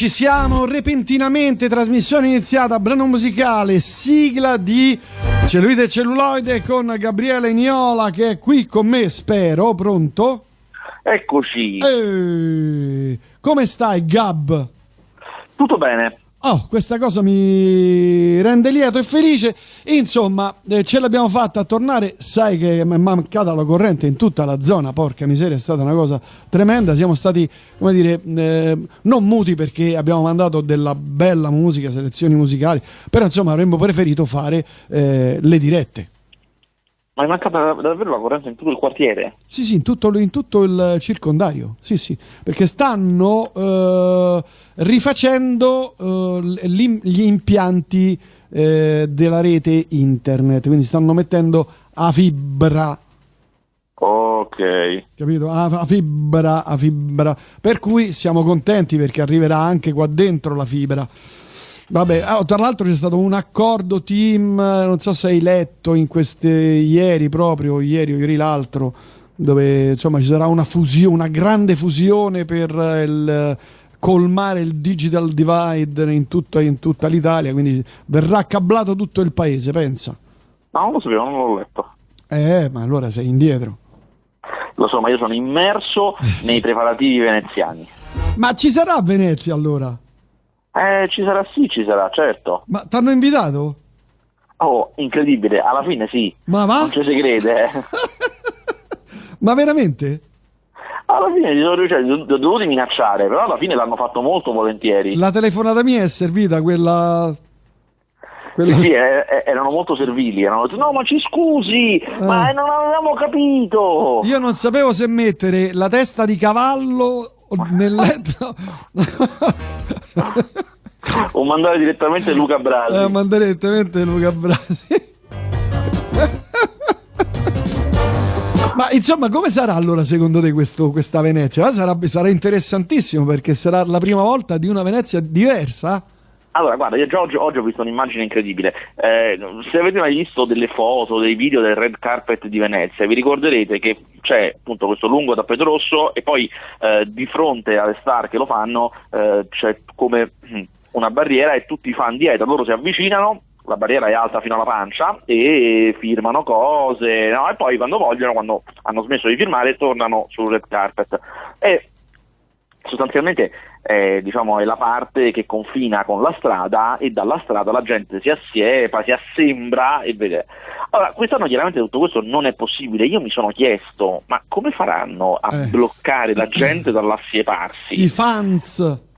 Ci siamo repentinamente, trasmissione iniziata, brano musicale, sigla di Celluloide e Celluloide con Gabriele Niola che è qui con me, spero, pronto? Eccoci. Eh, come stai Gab? Tutto bene. Oh, questa cosa mi rende lieto e felice. Insomma, eh, ce l'abbiamo fatta a tornare. Sai che è mancata la corrente in tutta la zona. Porca miseria, è stata una cosa tremenda. Siamo stati, come dire, eh, non muti perché abbiamo mandato della bella musica, selezioni musicali. Però, insomma, avremmo preferito fare eh, le dirette. Ma è mancata davvero la corrente in tutto il quartiere? Sì, sì, in tutto, in tutto il circondario. Sì, sì, perché stanno eh, rifacendo eh, gli impianti eh, della rete internet, quindi stanno mettendo a fibra. Ok. Capito? A, a fibra, a fibra. Per cui siamo contenti perché arriverà anche qua dentro la fibra. Vabbè, oh, tra l'altro c'è stato un accordo team, non so se hai letto in queste ieri proprio, ieri o ieri l'altro, dove insomma ci sarà una fusione, una grande fusione per il, colmare il digital divide in tutta, in tutta l'Italia, quindi verrà cablato tutto il paese, pensa. No, non lo sapevo, non l'ho letto. Eh, ma allora sei indietro. Lo so, ma io sono immerso nei preparativi veneziani. Ma ci sarà Venezia allora? Eh, ci sarà sì, ci sarà, certo. Ma ti hanno invitato? Oh, incredibile, alla fine sì. Ma va? Non ci si crede. Eh. Ma veramente? Alla fine li sono cioè, li ho dovuti minacciare, però alla fine l'hanno fatto molto volentieri. La telefonata mia è servita quella... quella... Sì, eh, eh, erano molto servili, erano detto, no ma ci scusi, eh. ma non avevamo capito. Io non sapevo se mettere la testa di cavallo nel letto o mandare direttamente Luca Brasi eh, mandare direttamente Luca Brasi ma insomma come sarà allora secondo te questo, questa Venezia? Sarà, sarà interessantissimo perché sarà la prima volta di una Venezia diversa allora, guarda, io già oggi, oggi, ho visto un'immagine incredibile. Eh, se avete mai visto delle foto, dei video del red carpet di Venezia, vi ricorderete che c'è appunto questo lungo tappeto rosso e poi eh, di fronte alle star che lo fanno eh, c'è come una barriera e tutti i fan dietro, loro si avvicinano, la barriera è alta fino alla pancia e firmano cose, no? e poi quando vogliono, quando hanno smesso di firmare, tornano sul red carpet. E sostanzialmente eh, diciamo, è la parte che confina con la strada e dalla strada la gente si assiepa, si assembra e vede. Allora, quest'anno chiaramente tutto questo non è possibile. Io mi sono chiesto, ma come faranno a eh. bloccare la gente dall'assieparsi? I fans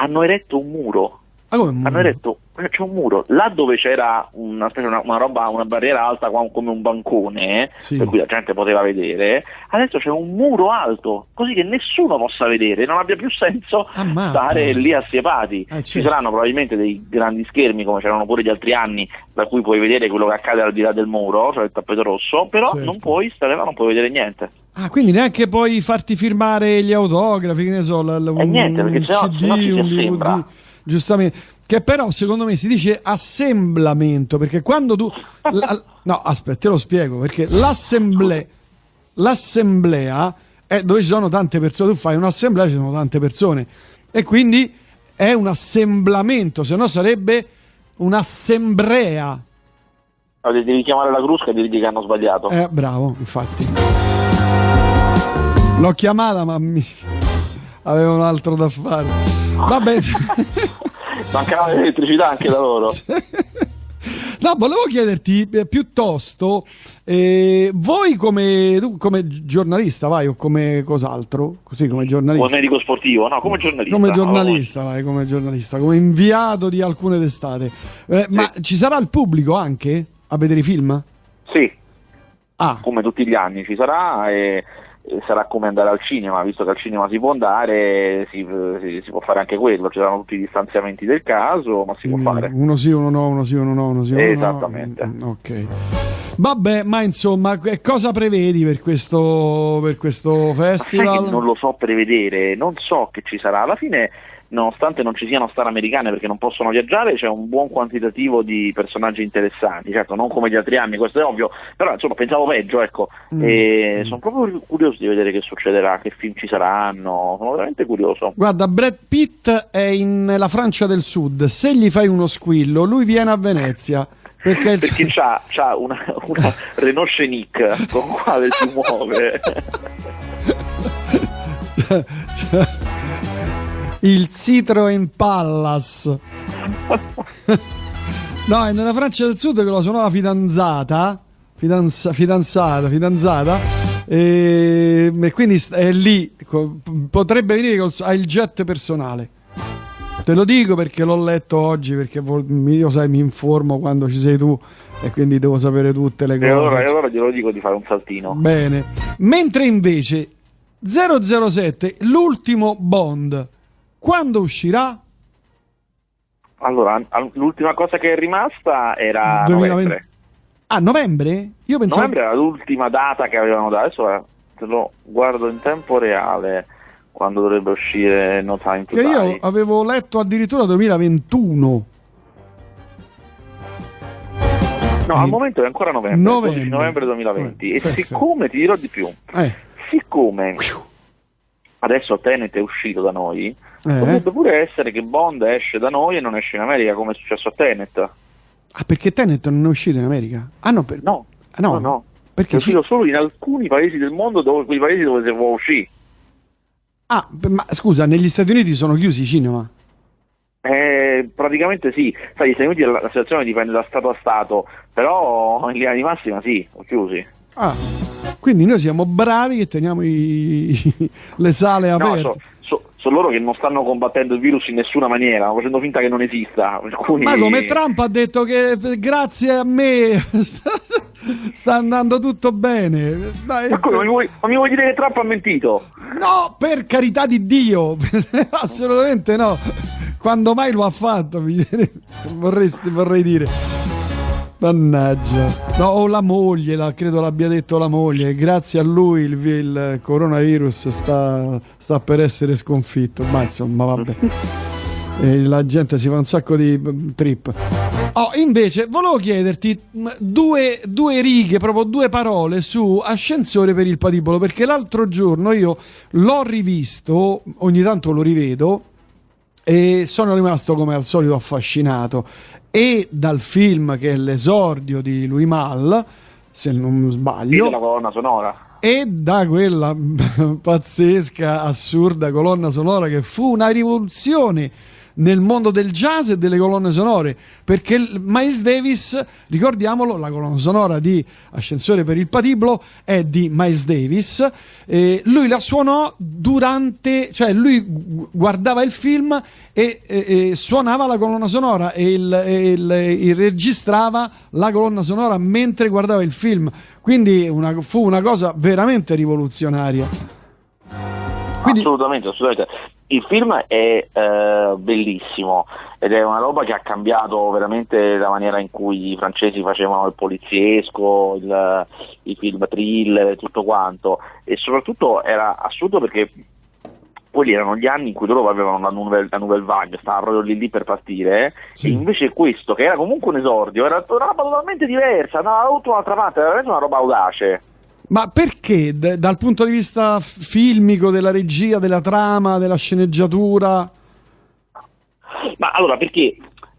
hanno eretto un muro. Ah, hanno eretto c'è un muro, là dove c'era una, una, una roba, una barriera alta come un bancone, sì. per cui la gente poteva vedere, adesso c'è un muro alto, così che nessuno possa vedere, non abbia più senso Ammappa. stare lì assiepati. Eh, certo. Ci saranno probabilmente dei grandi schermi, come c'erano pure gli altri anni, da cui puoi vedere quello che accade al di là del muro, cioè il tappeto rosso, però certo. non puoi stare là, non puoi vedere niente. Ah, quindi neanche puoi farti firmare gli autografi, che ne so, l- l- un, niente, perché sennò, CD, sennò ci si assembra. Giustamente che però secondo me si dice assemblamento, perché quando tu... La, no, aspetta, te lo spiego, perché l'assemblea, l'assemblea è dove ci sono tante persone, tu fai un'assemblea, ci sono tante persone, e quindi è un assemblamento, se no sarebbe un'assemblea. Allora, devi chiamare la crusca e dirgli che hanno sbagliato. Eh, bravo, infatti. L'ho chiamata, ma mi... avevo un altro da fare. Vabbè. mancava l'elettricità anche da loro. No, volevo chiederti eh, piuttosto, eh, voi come, come, giornalista, vai, o come cos'altro? Così come giornalista. Come medico sportivo, no, come giornalista. Come giornalista, vai, come giornalista, come inviato di alcune testate. Eh, sì. Ma ci sarà il pubblico anche a vedere i film? Sì. Ah. Come tutti gli anni ci sarà e sarà come andare al cinema, visto che al cinema si può andare, si, si, si può fare anche quello, ci saranno tutti i distanziamenti del caso, ma si può fare. Uno sì, uno no, uno sì, uno no, uno sì, uno Esattamente. no. Mm, ok. Vabbè, ma insomma, cosa prevedi per questo, per questo festival? non lo so prevedere, non so che ci sarà. Alla fine nonostante non ci siano star americane perché non possono viaggiare, c'è un buon quantitativo di personaggi interessanti, certo non come gli altri anni, questo è ovvio, però insomma pensavo peggio, ecco, mm. e sono proprio curioso di vedere che succederà, che film ci saranno, sono veramente curioso. Guarda, Brad Pitt è in la Francia del Sud, se gli fai uno squillo, lui viene a Venezia. Perché, perché c'ha, c'ha una, una Renault Scenic con quale si muove. il Citroen Pallas. no, è nella Francia del Sud che lo suonava fidanzata. Fidanza, fidanzata, fidanzata. E, e, quindi è lì. Potrebbe venire col, ha il jet personale. Te lo dico perché l'ho letto oggi, perché io sai, mi informo quando ci sei tu e quindi devo sapere tutte le cose. E allora, e allora glielo dico di fare un saltino. Bene. Mentre invece 007, l'ultimo Bond, quando uscirà? Allora, l'ultima cosa che è rimasta era 2020. novembre. Ah, novembre? Io pensavo... Novembre era l'ultima data che avevano dato, adesso eh, te lo guardo in tempo reale quando dovrebbe uscire No Time to che Die. Io avevo letto addirittura 2021. No, al momento è ancora novembre, novembre. novembre 2020. Eh, e siccome ti dirò di più, eh siccome adesso Tenet è uscito da noi, eh. potrebbe pure essere che Bond esce da noi e non esce in America come è successo a Tenet. Ah, perché Tenet non è uscito in America? Ah no, per... no, ah, no. no, no. Perché è uscito solo in alcuni paesi del mondo, dove, quei paesi dove si può uscire. Ah, ma scusa, negli Stati Uniti sono chiusi i cinema? Eh, praticamente sì, sai, gli Stati Uniti la, la situazione dipende da Stato a Stato, però in linea di massima sì, sono chiusi. Ah, quindi noi siamo bravi che teniamo i, le sale aperte. No, so, sono loro che non stanno combattendo il virus in nessuna maniera, stanno facendo finta che non esista. Cui... Ma come Trump ha detto che grazie a me sta andando tutto bene. Dai, ma, come, ma, mi vuoi, ma mi vuoi dire che Trump ha mentito? No, per carità di Dio, assolutamente no. Quando mai lo ha fatto? Vorresti, vorrei dire. Mannaggia. No, o la moglie, la, credo l'abbia detto la moglie. Grazie a lui il, il coronavirus sta, sta, per essere sconfitto. Ma insomma, vabbè. E la gente si fa un sacco di mm, trip. Oh, invece, volevo chiederti mm, due, due, righe, proprio due parole su Ascensore per il Patibolo, perché l'altro giorno io l'ho rivisto, ogni tanto lo rivedo, e sono rimasto come al solito affascinato e dal film che è l'esordio di Louis Mal, se non sbaglio. E dalla colonna sonora. E da quella pazzesca, assurda colonna sonora che fu una rivoluzione nel mondo del jazz e delle colonne sonore, perché Miles Davis, ricordiamolo, la colonna sonora di Ascensore per il Patiblo è di Miles Davis, e lui la suonò durante, cioè lui guardava il film e, e, e suonava la colonna sonora e, il, il, il, registrava la colonna sonora mentre guardava il film, quindi una, fu una cosa veramente rivoluzionaria. Quindi... Assolutamente, assolutamente. Il film è eh, bellissimo ed è una roba che ha cambiato veramente la maniera in cui i francesi facevano il poliziesco, il, i film thriller e tutto quanto e soprattutto era assurdo perché quelli erano gli anni in cui loro avevano la Nouvelle, la nouvelle Vague, stava proprio lì lì per partire, sì. e invece questo, che era comunque un esordio, era una roba totalmente diversa, andava tutta un'altra parte, era veramente una roba audace. Ma perché d- dal punto di vista filmico, della regia, della trama, della sceneggiatura? Ma allora perché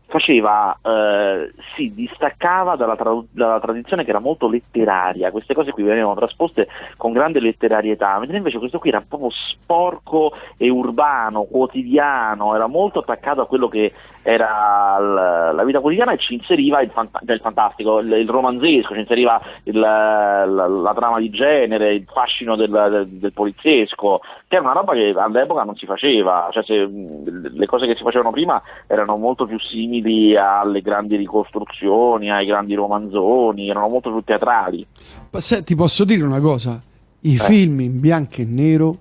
faceva, eh, si distaccava dalla, tra- dalla, tradizione che era molto letteraria, queste cose qui venivano trasposte con grande letterarietà, mentre invece questo qui era proprio sporco e urbano, quotidiano, era molto attaccato a quello che era l- la vita quotidiana e ci inseriva il, fant- il fantastico, il-, il, romanzesco, ci inseriva il, la-, la, trama di genere, il fascino del, del, del, poliziesco, che è una roba che all'epoca non si faceva, cioè se, le cose che si facevano prima erano molto più simili alle grandi ricostruzioni, ai grandi romanzoni, erano molto più teatrali. Ma se, ti posso dire una cosa, i eh. film in bianco e nero...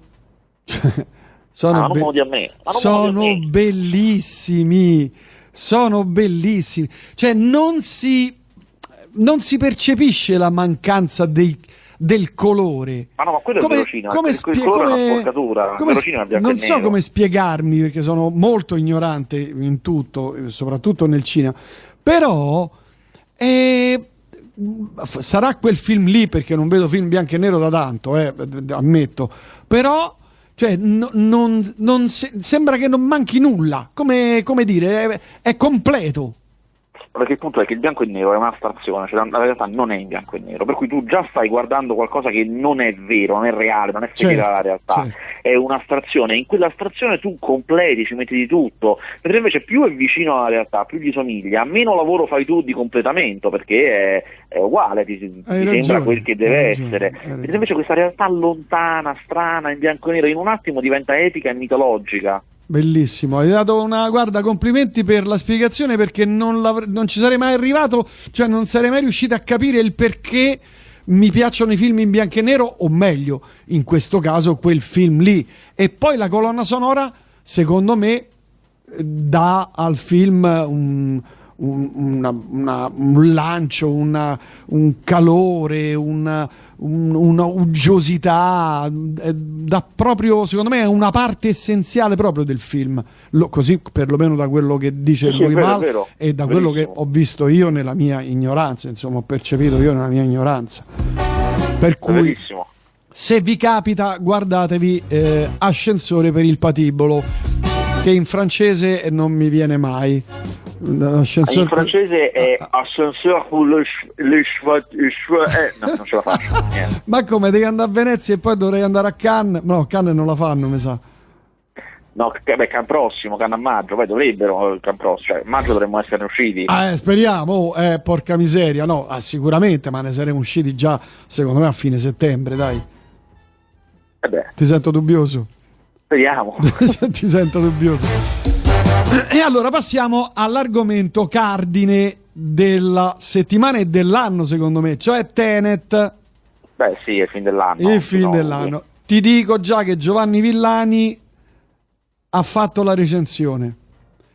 Sono, ah, be- sono bellissimi, sono bellissimi. Cioè non si, non si percepisce la mancanza dei, del colore. Ma no, ma quello come, è il verocinema, come il spie- colore è una come- come sp- non so nero. come spiegarmi perché sono molto ignorante in tutto, eh, soprattutto nel cinema. Però eh, sarà quel film lì perché non vedo film bianco e nero da tanto, eh, ammetto. Però cioè, no- non, non se- sembra che non manchi nulla, come, come dire, è, è completo. Perché il punto è che il bianco e nero è un'astrazione, cioè la realtà non è in bianco e nero, per cui tu già stai guardando qualcosa che non è vero, non è reale, non è fedele Certo, alla realtà, certo. è un'astrazione, in quell'astrazione tu completi, ci metti di tutto, mentre invece più è vicino alla realtà, più gli somiglia, meno lavoro fai tu di completamento, perché è, è uguale, ti, ti sembra quel che deve ragione, essere, mentre invece questa realtà lontana, strana, in bianco e nero, in un attimo diventa epica e mitologica. Bellissimo, hai dato una guarda, complimenti per la spiegazione perché non, non ci sarei mai arrivato, cioè non sarei mai riuscito a capire il perché mi piacciono i film in bianco e nero, o meglio, in questo caso quel film lì. E poi la colonna sonora, secondo me, dà al film un, un- una- una- un lancio, una- un calore, una, un- una uggiosità, eh, dà proprio, secondo me, è una parte essenziale proprio del film, Lo- così perlomeno da quello che dice Sì, lui vero, vero. e da quello che Verissimo. ho visto io nella mia ignoranza, insomma, ho percepito io nella mia ignoranza. Per cui, Verissimo. se vi capita, guardatevi eh, Ascensore per il patibolo, che in francese non mi viene mai. Ascensore In francese è Ah, ascenseur pour le, le cheveux, eh, no, non ce la faccio. niente. Ma come devi andare a Venezia e poi dovrei andare a Cannes? No, Cannes non la fanno, mi sa. No, beh, Can prossimo, Can a maggio, poi dovrebbero il Can prossimo, cioè maggio dovremmo esserne usciti. Ah, eh, speriamo, oh, eh, porca miseria, no, ah, sicuramente, ma ne saremo usciti già, secondo me, a fine settembre, dai. Eh Ti sento dubbioso. speriamo. Ti sento dubbioso. E allora passiamo all'argomento cardine della settimana e dell'anno, secondo me, cioè Tenet, Beh, sì, è il fin dell'anno. il film No, dell'anno. Ti dico già che Giovanni Villani ha fatto la recensione.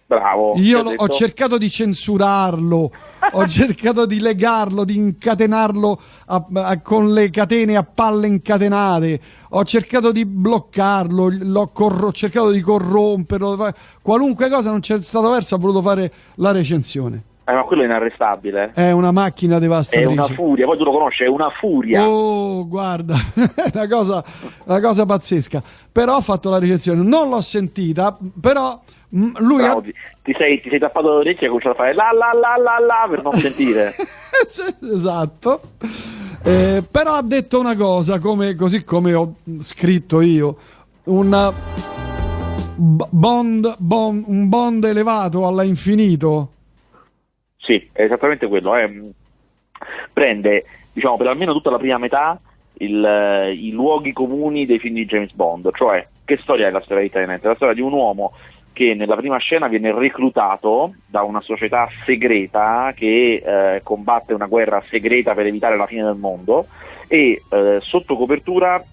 Bravo. Io ho ho cercato di censurarlo, ho cercato di legarlo, di incatenarlo a- a- con le catene a palle incatenate, ho cercato di bloccarlo, l'ho corro- ho cercato di corromperlo, qualunque cosa non c'è stato verso, ha voluto fare la recensione. Eh, ma quello è inarrestabile. È una macchina È devastatrice. una furia, poi tu lo conosci, è una furia. Oh, guarda, è una cosa, una cosa pazzesca. Però ha fatto la recensione, non l'ho sentita, però lui ha... Ti, sei, ti sei tappato le orecchie e hai cominciato a fare la la la la la per non sentire. esatto. Eh, però ha detto una cosa, come- così come ho scritto io, una b- bond, bond- un bond elevato alla infinito. Sì, è esattamente quello. eh. Prende, diciamo, per almeno tutta la prima metà il, eh, i luoghi comuni dei film di James Bond. Cioè, che storia è la storia di Tenet? La storia di un uomo che nella prima scena viene reclutato da una società segreta che eh, combatte una guerra segreta per evitare la fine del mondo e eh, sotto copertura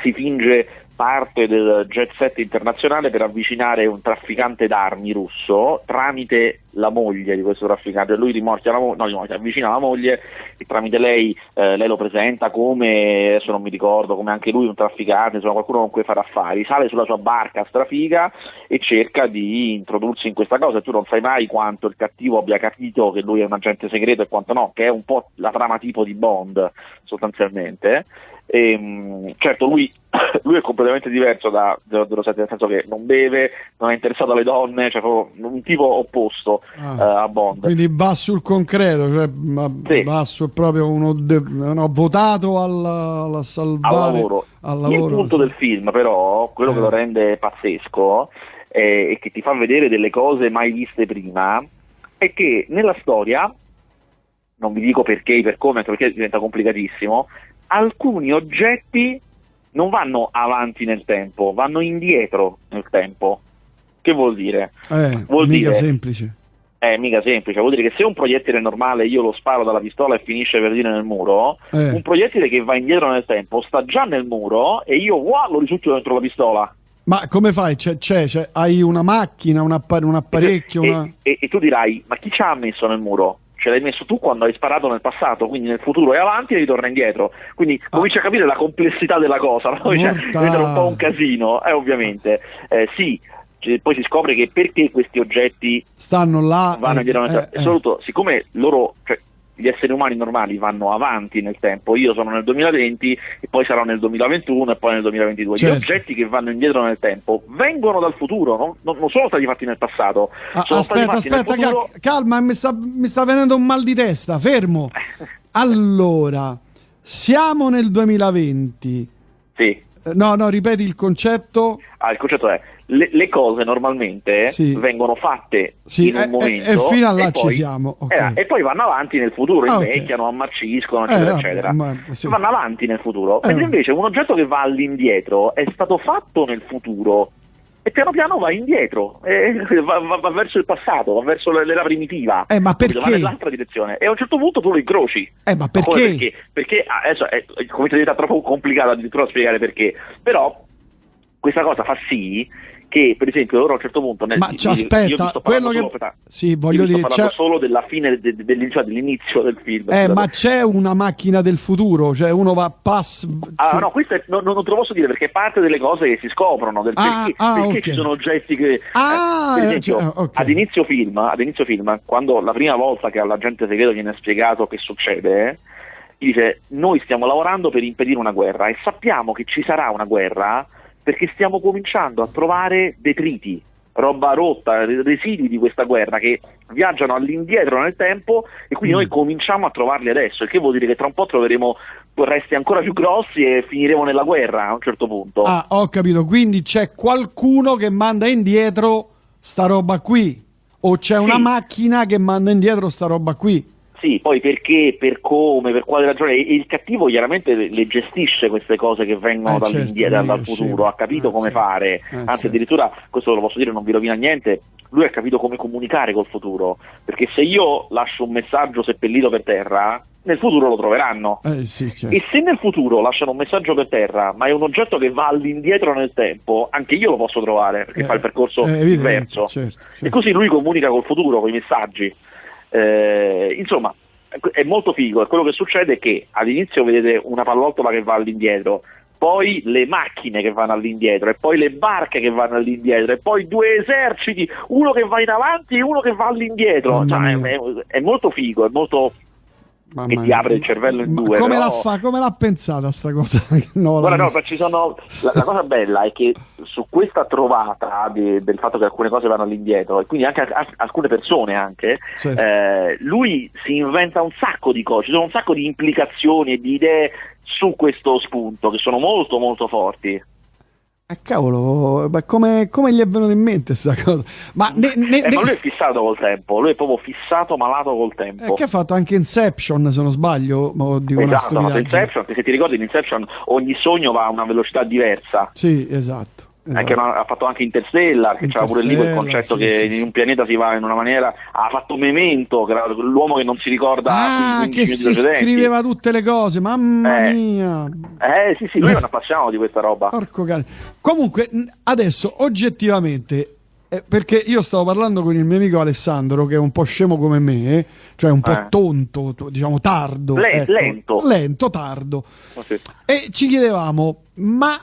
si finge parte del jet set internazionale per avvicinare un trafficante d'armi russo tramite la moglie di questo trafficante. Lui rimorchia la moglie, no, avvicina la moglie e tramite lei, eh, lei lo presenta come, adesso non mi ricordo, come anche lui un trafficante, insomma qualcuno con cui fare affari. Sale sulla sua barca strafiga e cerca di introdursi in questa cosa. Tu non sai mai quanto il cattivo abbia capito che lui è un agente segreto e quanto no, che è un po' la trama tipo di Bond sostanzialmente. Ehm, certo, lui, lui è completamente diverso da 007, nel senso che non beve, non è interessato alle donne, cioè proprio un tipo opposto Ah. eh, a Bond. Quindi va sul concreto, cioè Sì. va su proprio uno, de- uno votato al, al al salvare lavoro. al Il lavoro, punto sì. del film, però, quello che Eh. lo rende pazzesco eh, e che ti fa vedere delle cose mai viste prima, è che nella storia, non vi dico perché, per come, anche perché diventa complicatissimo, alcuni oggetti non vanno avanti nel tempo, vanno indietro nel tempo. Che vuol dire? Eh, vuol mica dire- semplice. È mica semplice, vuol dire che se un proiettile normale io lo sparo dalla pistola e finisce per dire nel muro, Eh. un proiettile che va indietro nel tempo sta già nel muro e io wow, lo risucchio dentro la pistola. Ma come fai? C'è, c'è- c'è- hai una macchina, un, appa- un apparecchio, E, una... e- e tu dirai, ma chi ci ha messo nel muro? Ce l'hai messo tu quando hai sparato nel passato, quindi nel futuro e avanti e ritorna indietro. Quindi ah. cominci a capire la complessità della cosa, no? cioè, un po' un casino, eh, ovviamente. Eh, sì, poi si scopre che perché questi oggetti stanno là vanno indietro eh, eh, assoluto, siccome loro cioè, gli esseri umani normali vanno avanti nel tempo, io sono nel 2020 e poi sarò nel 2021 e poi nel 2022. Certo. Gli oggetti che vanno indietro nel tempo vengono dal futuro, non, non sono stati fatti nel passato. Ah, aspetta, aspetta, futuro... calma, mi sta, mi sta venendo un mal di testa, fermo. allora, siamo nel 2020. Sì. Eh, no, no, ripeti il concetto. Ah, il concetto è le, le cose normalmente sì. vengono fatte sì, in un e, momento e, fino a là e poi, ci siamo okay. eh, e poi vanno avanti nel futuro ah, invecchiano, okay. ammarciscono eccetera eh, eccetera ma, sì. vanno avanti nel futuro eh, mentre invece un oggetto che va all'indietro è stato fatto nel futuro e piano piano va indietro, eh, va, va, va, verso il passato, va verso l'era primitiva, eh, ma perché? va nell'altra direzione e a un certo punto tu lo incroci. Eh, ma perché? perché? Perché adesso è, come ti diventa troppo complicato addirittura spiegare perché, però questa cosa fa sì che per esempio loro a un certo punto nel, ma io, aspetta quello che solo, sì voglio dire c'è... solo della fine de, de, de, cioè dell'inizio del film eh, ma c'è una macchina del futuro cioè uno va pass ah no questo è, no, non te lo posso dire perché è parte delle cose che si scoprono del ah, perché, ah, perché okay. ci sono oggetti che ah, eh, per esempio cioè, okay. ad, inizio film, ad inizio film quando la prima volta che all'agente segreto viene spiegato che succede dice noi stiamo lavorando per impedire una guerra e sappiamo che ci sarà una guerra perché stiamo cominciando a trovare detriti, roba rotta, residui di questa guerra che viaggiano all'indietro nel tempo e quindi mm. noi cominciamo a trovarli adesso, il che vuol dire che tra un po' troveremo resti ancora più grossi e finiremo nella guerra a un certo punto. Ah, ho capito, quindi c'è qualcuno che manda indietro sta roba qui o c'è sì. una macchina che manda indietro sta roba qui? Sì, poi perché, per come, per quale ragione. Il cattivo chiaramente le gestisce queste cose che vengono eh, dall'indietro, certo, dal futuro, sì. ha capito eh, come certo. fare, eh, anzi certo. addirittura, questo lo posso dire, non vi rovina niente, lui ha capito come comunicare col futuro, perché se io lascio un messaggio seppellito per terra, nel futuro lo troveranno. Eh, sì, certo. E se nel futuro lasciano un messaggio per terra, ma è un oggetto che va all'indietro nel tempo, anche io lo posso trovare, perché Eh, fa il percorso è evidente, inverso. certo, certo. E così lui comunica col futuro, con i messaggi. Eh, insomma, è molto figo e quello che succede è che all'inizio vedete una pallottola che va all'indietro, poi le macchine che vanno all'indietro e poi le barche che vanno all'indietro e poi due eserciti, uno che va in avanti e uno che va all'indietro. Cioè, è, è molto figo, è molto Mamma che ti apre il cervello in due. Come, però- l'ha fa- come l'ha pensata sta cosa? no, Guarda, la- no, ma ci sono. La, la cosa bella è che su questa trovata di- del fatto che alcune cose vanno all'indietro, e quindi anche a- alcune persone anche, Certo. eh, lui si inventa un sacco di cose, ci sono un sacco di implicazioni e di idee su questo spunto che sono molto molto forti. Eh, cavolo, ma come, come gli è venuto in mente sta cosa? Ma, ne- ne- Eh, ne- ma lui è fissato col tempo, lui è proprio fissato malato col tempo. eh, che ha fatto anche Inception, se non sbaglio? Esatto, ha fatto. Inception, che se ti ricordi in Inception ogni sogno va a una velocità diversa. Sì, esatto. Esatto. una- ha fatto anche Interstellar, che c'era pure lì quel concetto sì, che sì, in un pianeta si va in una maniera. Ha fatto Memento, che l'uomo che non si ricorda Ah, 15 che si precedenti. scriveva tutte le cose, mamma Eh. mia. Eh sì, sì, lui è un appassionato di questa roba. Porco cane. Comunque, adesso oggettivamente, eh, perché io stavo parlando con il mio amico Alessandro, che è un po' scemo come me, eh, cioè un po' Eh. tonto, to- diciamo tardo. Le- ecco. lento. Lento, tardo. Oh, sì. E ci chiedevamo, ma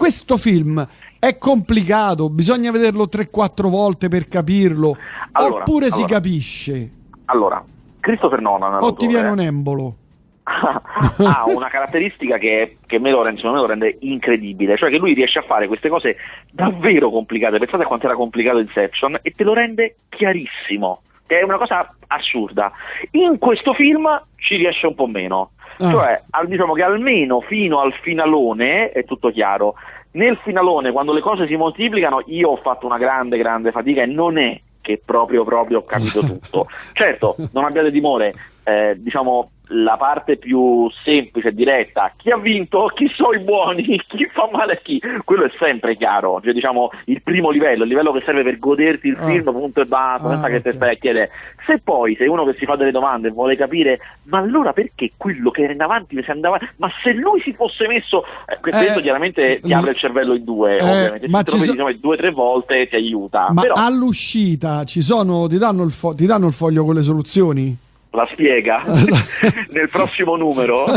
questo film è complicato, bisogna vederlo 3-4 volte per capirlo, Allora, oppure si allora. capisce, Allora, Christopher Nolan o ti viene un embolo. ha una caratteristica che, che me lo rende, me lo rende incredibile, cioè che lui riesce a fare queste cose davvero complicate, pensate a quanto era complicato Inception, e te lo rende chiarissimo, è una cosa assurda. In questo film ci riesce un po' meno, Ah. cioè al- diciamo che almeno fino al finalone è tutto chiaro. Nel finalone, quando le cose si moltiplicano, io ho fatto una grande, grande fatica e non è che proprio, proprio ho capito tutto. Certo, non abbiate timore, eh, diciamo la parte più semplice e diretta, chi ha vinto, chi sono i buoni, chi fa male a chi, quello è sempre chiaro, cioè diciamo il primo livello, il livello che serve per goderti il Ah. film, punto e basta, Ah, senza che te stai a chiedere. Se poi sei uno che si fa delle domande e vuole capire, ma allora perché quello che era in avanti si andava, ma se lui si fosse messo, eh, questo Eh, chiaramente ti apre il cervello in due, eh, ovviamente, ma se ci so- diciamo, due o tre volte ti aiuta, Ma però all'uscita ci sono, ti danno, il fo- ti danno il foglio con le soluzioni? La spiega nel prossimo numero.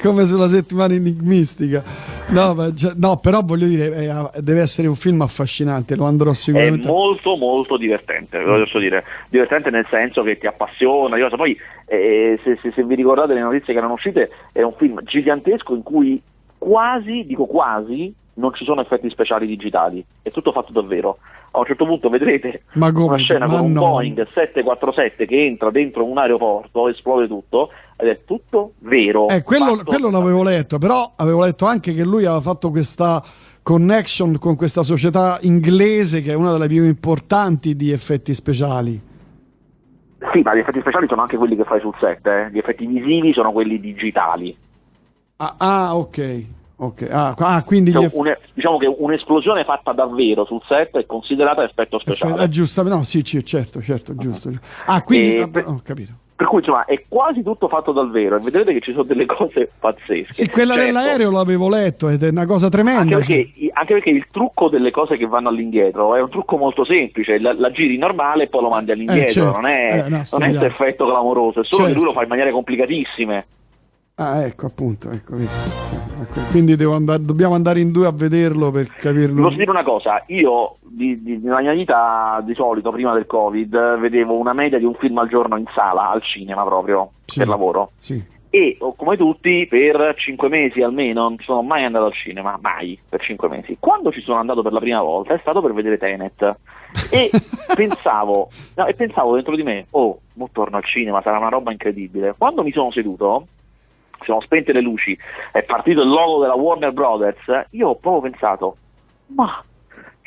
Come sulla settimana enigmistica. No, ma, no però voglio dire, eh, deve essere un film affascinante, lo andrò sicuramente. È molto molto divertente, lo posso dire. Divertente nel senso che ti appassiona. Poi eh, se, se, se vi ricordate le notizie che erano uscite, è un film gigantesco in cui quasi, dico quasi, non ci sono effetti speciali digitali, è tutto fatto davvero. A un certo punto vedrete una scena con un no. Boeing 747 che entra dentro un aeroporto, esplode tutto ed è tutto vero. Eh, quello, quello l'avevo letto, però avevo letto anche che lui aveva fatto questa connection con questa società inglese che è una delle più importanti di effetti speciali. Sì, ma gli effetti speciali sono anche quelli che fai sul set, eh? gli effetti visivi sono quelli digitali. Ah, ah ok. Okay. Ah, ah, quindi diciamo, eff... diciamo, che un'esplosione fatta davvero sul set è considerata effetto speciale. Ah, giusto, no, sì, sì, certo, certo, giusto. Ah, quindi e, ah, ho capito. Per cui insomma è quasi tutto fatto dal vero e vedrete che ci sono delle cose pazzesche. Sì, quella certo, dell'aereo l'avevo letto ed è una cosa tremenda. Anche perché, anche perché, il trucco delle cose che vanno all'indietro è un trucco molto semplice, la, la giri normale e poi lo mandi all'indietro, eh, certo. non è, eh, no, non effetto clamoroso, è solo certo. che lui lo fa in maniere complicatissime. Ah, ecco appunto, ecco, ecco. quindi andare, dobbiamo andare in due a vederlo per capirlo. Posso dire una cosa, io di, di, nella mia vita di solito prima del Covid vedevo una media di un film al giorno in sala, al cinema proprio, sì, per lavoro. Sì. E come tutti per cinque mesi almeno non sono mai andato al cinema, mai per cinque mesi. Quando ci sono andato per la prima volta è stato per vedere Tenet e pensavo, no, e pensavo dentro di me, oh, mo torno al cinema, sarà una roba incredibile. Quando mi sono seduto si sono spente le luci, è partito il logo della Warner Brothers, io ho proprio pensato, ma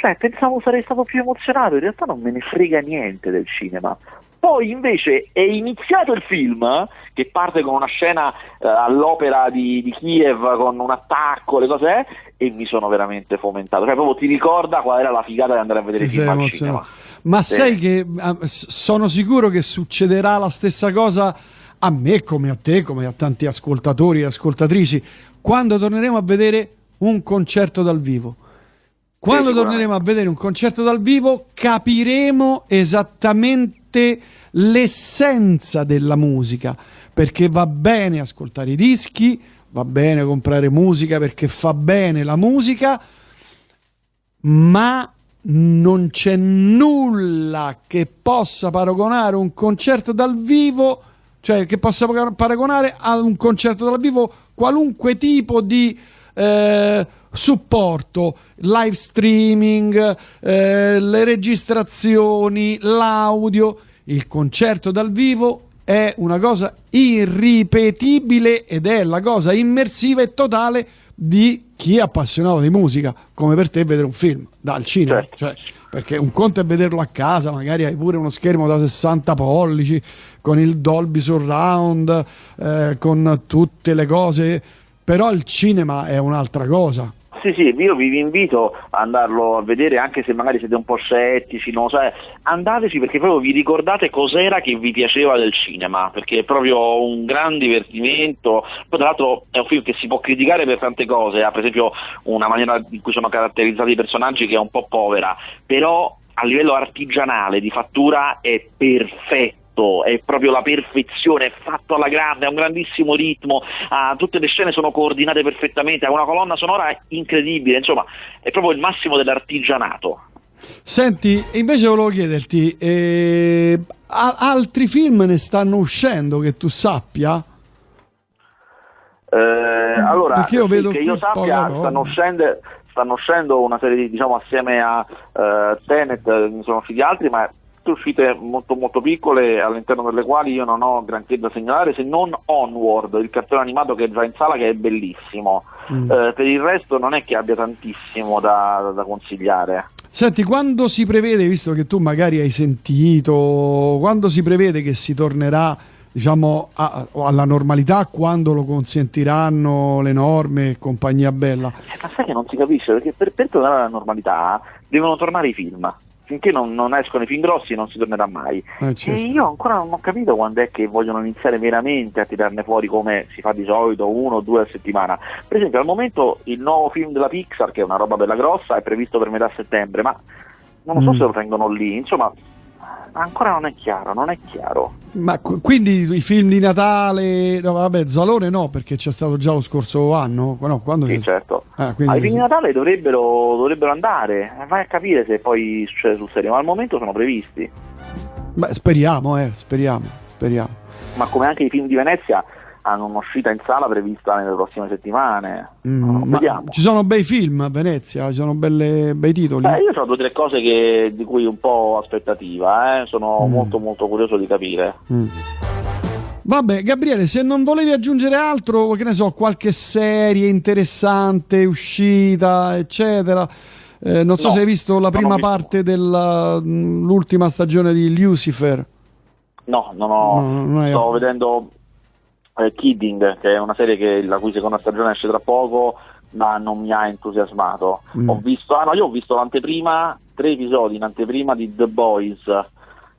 cioè, pensavo sarei stato più emozionato, in realtà non me ne frega niente del cinema. Poi invece è iniziato il film, che parte con una scena eh, all'opera di, di, Kiev, con un attacco, le cose, e mi sono veramente fomentato. Cioè, proprio ti ricorda qual era la figata di andare a vedere il film al cinema. Ma sì. sai che sono sicuro che succederà la stessa cosa a me come a te, come a tanti ascoltatori e ascoltatrici, quando torneremo a vedere un concerto dal vivo. Quando torneremo a vedere un concerto dal vivo capiremo esattamente l'essenza della musica, perché va bene ascoltare i dischi, va bene comprare musica perché fa bene la musica, ma non c'è nulla che possa paragonare un concerto dal vivo cioè che possa paragonare a un concerto dal vivo qualunque tipo di eh, supporto, live streaming, eh, le registrazioni, l'audio, il concerto dal vivo è una cosa irripetibile ed è la cosa immersiva e totale di chi è appassionato di musica, come per te vedere un film dal cinema. Certo. Cioè, perché un conto è vederlo a casa, magari hai pure uno schermo da 60 pollici con il Dolby Surround, eh, con tutte le cose, però il cinema è un'altra cosa. Sì, sì, io vi invito ad andarlo a vedere anche se magari siete un po' scettici, non so, andateci perché proprio vi ricordate cos'era che vi piaceva del cinema, perché è proprio un gran divertimento, poi tra l'altro è un film che si può criticare per tante cose, ha per esempio una maniera in cui sono caratterizzati i personaggi che è un po' povera, però a livello artigianale di fattura è perfetto fatto, è proprio la perfezione, è fatto alla grande, ha un grandissimo ritmo, ah, tutte le scene sono coordinate perfettamente, ha una colonna sonora incredibile, insomma è proprio il massimo dell'artigianato. Senti, invece volevo chiederti, eh, altri film ne stanno uscendo che tu sappia? Eh, allora, Perché io vedo che io sappia, stanno uscendo, stanno uscendo, una serie di, diciamo, assieme a uh, Tenet, ne sono usciti altri, ma uscite molto molto piccole all'interno delle quali io non ho granché da segnalare se non Onward, il cartone animato che è già in sala che è bellissimo. Mm. Eh, per il resto non è che abbia tantissimo da, da consigliare. Senti, quando si prevede, visto che tu magari hai sentito, quando si prevede che si tornerà diciamo a, alla normalità quando lo consentiranno le norme e compagnia bella? Eh, ma sai che non si capisce perché per, per tornare alla normalità devono tornare i film finché non, non, escono i film grossi non si tornerà mai. Eh, certo. E io ancora non ho capito quando è che vogliono iniziare veramente a tirarne fuori come si fa di solito, uno o due a settimana. Per esempio al momento il nuovo film della Pixar, che è una roba bella grossa, è previsto per metà settembre, ma non lo so mm. se lo tengono lì, insomma ancora non è chiaro, non è chiaro. Ma quindi i film di Natale, no, vabbè, Zalone no, perché c'è stato già lo scorso anno. No, quando sì, certo. Ah, ma i film di Natale dovrebbero, dovrebbero andare, eh, vai a capire se poi succede sul serio, ma al momento sono previsti. Beh, speriamo, eh, speriamo, speriamo. Ma come anche i film di Venezia, hanno un'uscita in sala prevista nelle prossime settimane. Mm, ci sono bei film a Venezia, ci sono belle, bei titoli. Beh, io ho due o tre cose che, di cui un po' aspettativa, eh? sono mm. molto molto curioso di capire. Mm. Vabbè, Gabriele, se non volevi aggiungere altro, che ne so, qualche serie interessante, uscita, eccetera. Eh, non so no, se hai visto la prima parte dell'ultima stagione di Lucifer. No, non ho. No, non sto vedendo eh, Kidding, che è una serie che, la cui seconda stagione esce tra poco, ma non mi ha entusiasmato. Mm. Ho visto, ah no, io ho visto l'anteprima, tre episodi in anteprima di The Boys, eh,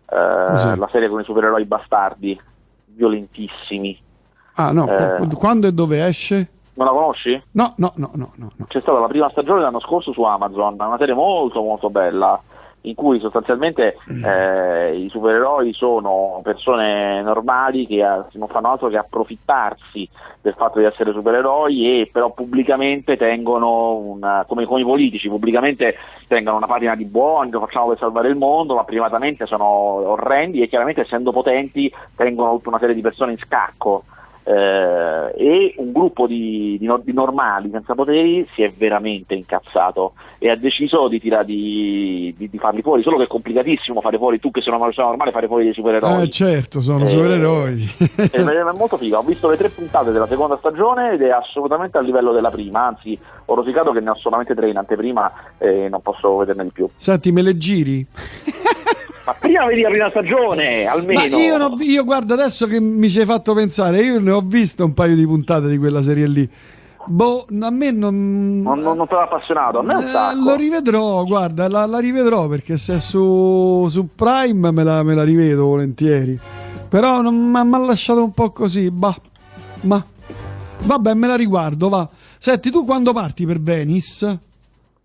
la serie con i supereroi bastardi, violentissimi. Ah no, eh, quando e dove esce? Non la conosci? No, no, no, no, no, C'è stata la prima stagione l'anno scorso su Amazon, una serie molto molto bella in cui sostanzialmente mm. eh, i supereroi sono persone normali che eh, non fanno altro che approfittarsi del fatto di essere supereroi e però pubblicamente tengono una, come, come i politici, pubblicamente tengono una pagina di buoni, lo facciamo per salvare il mondo, ma privatamente sono orrendi e chiaramente essendo potenti tengono tutta una serie di persone in scacco eh, e un gruppo di, di, di, normali senza poteri si è veramente incazzato e ha deciso di, tira, di, di, farli fuori, solo che è complicatissimo fare fuori, tu che sei una persona normale, fare fuori dei supereroi. Eh certo, sono eh, supereroi. è molto figo, ho visto le tre puntate della seconda stagione ed è assolutamente a livello della prima, anzi ho rosicato che ne ho solamente tre in anteprima e non posso vederne di più. Senti, me le giri? Ma prima vedi la prima stagione, almeno. Ma io, non, io guarda, adesso che mi ci hai fatto pensare, io ne ho visto un paio di puntate di quella serie lì. Boh, a me non. Non, non, non ti appassionato, a me eh, Lo rivedrò, guarda, la, la, rivedrò perché se è su, su Prime me la, me la, rivedo volentieri. Però mi ha lasciato un po' così, bah. Ma. Vabbè, me la riguardo, va. Senti, tu quando parti per Venice?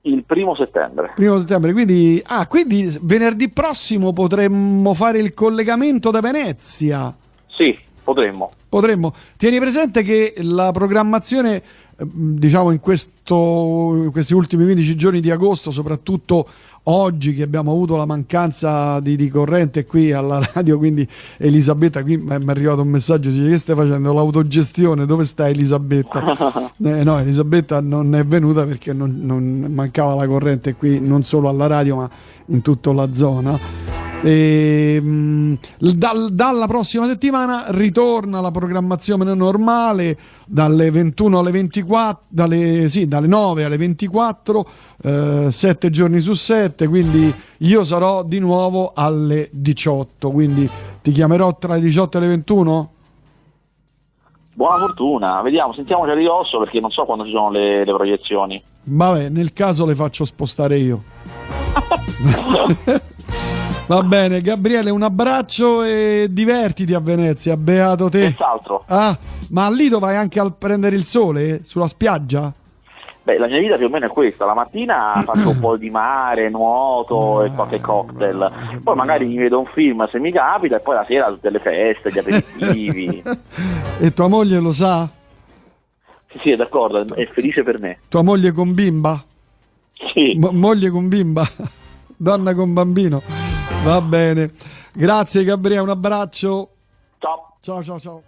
Il primo settembre. Primo settembre, quindi, ah, quindi venerdì prossimo potremmo fare il collegamento da Venezia. Sì, potremmo. Potremmo. Tieni presente che la programmazione, diciamo, in, questo, in questi ultimi 15 giorni di agosto, soprattutto oggi che abbiamo avuto la mancanza di, di, corrente qui alla radio, quindi Elisabetta, qui mi è arrivato un messaggio, dice che stai facendo l'autogestione, dove sta Elisabetta? eh, no, Elisabetta non è venuta perché non, non mancava la corrente qui non solo alla radio ma in tutta la zona. E, mh, dal, dalla prossima settimana ritorna la programmazione normale dalle 21 alle 24, dalle, sì, dalle 9 alle 24, eh, 7 giorni su 7, quindi io sarò di nuovo alle 18, quindi ti chiamerò tra le 18 e le 21? Buona fortuna, vediamo, sentiamoci a ridosso perché non so quando ci sono le, le proiezioni. Vabbè, nel caso le faccio spostare io. Va bene, Gabriele, un abbraccio e divertiti a Venezia, beato te. Senz'altro. Ah, ma lì dove vai anche a prendere il sole? Sulla spiaggia? Beh, la mia vita più o meno è questa, la mattina faccio un po' di mare, nuoto e qualche cocktail, poi magari mi vedo un film se mi capita e poi la sera tutte le feste, gli aperitivi. e tua moglie lo sa? Sì, sì, è d'accordo, è felice per me. Tua moglie con bimba? Sì. Mo- moglie con bimba? Donna con bambino? Va bene. Grazie Gabriele, un abbraccio. Ciao. Ciao ciao ciao.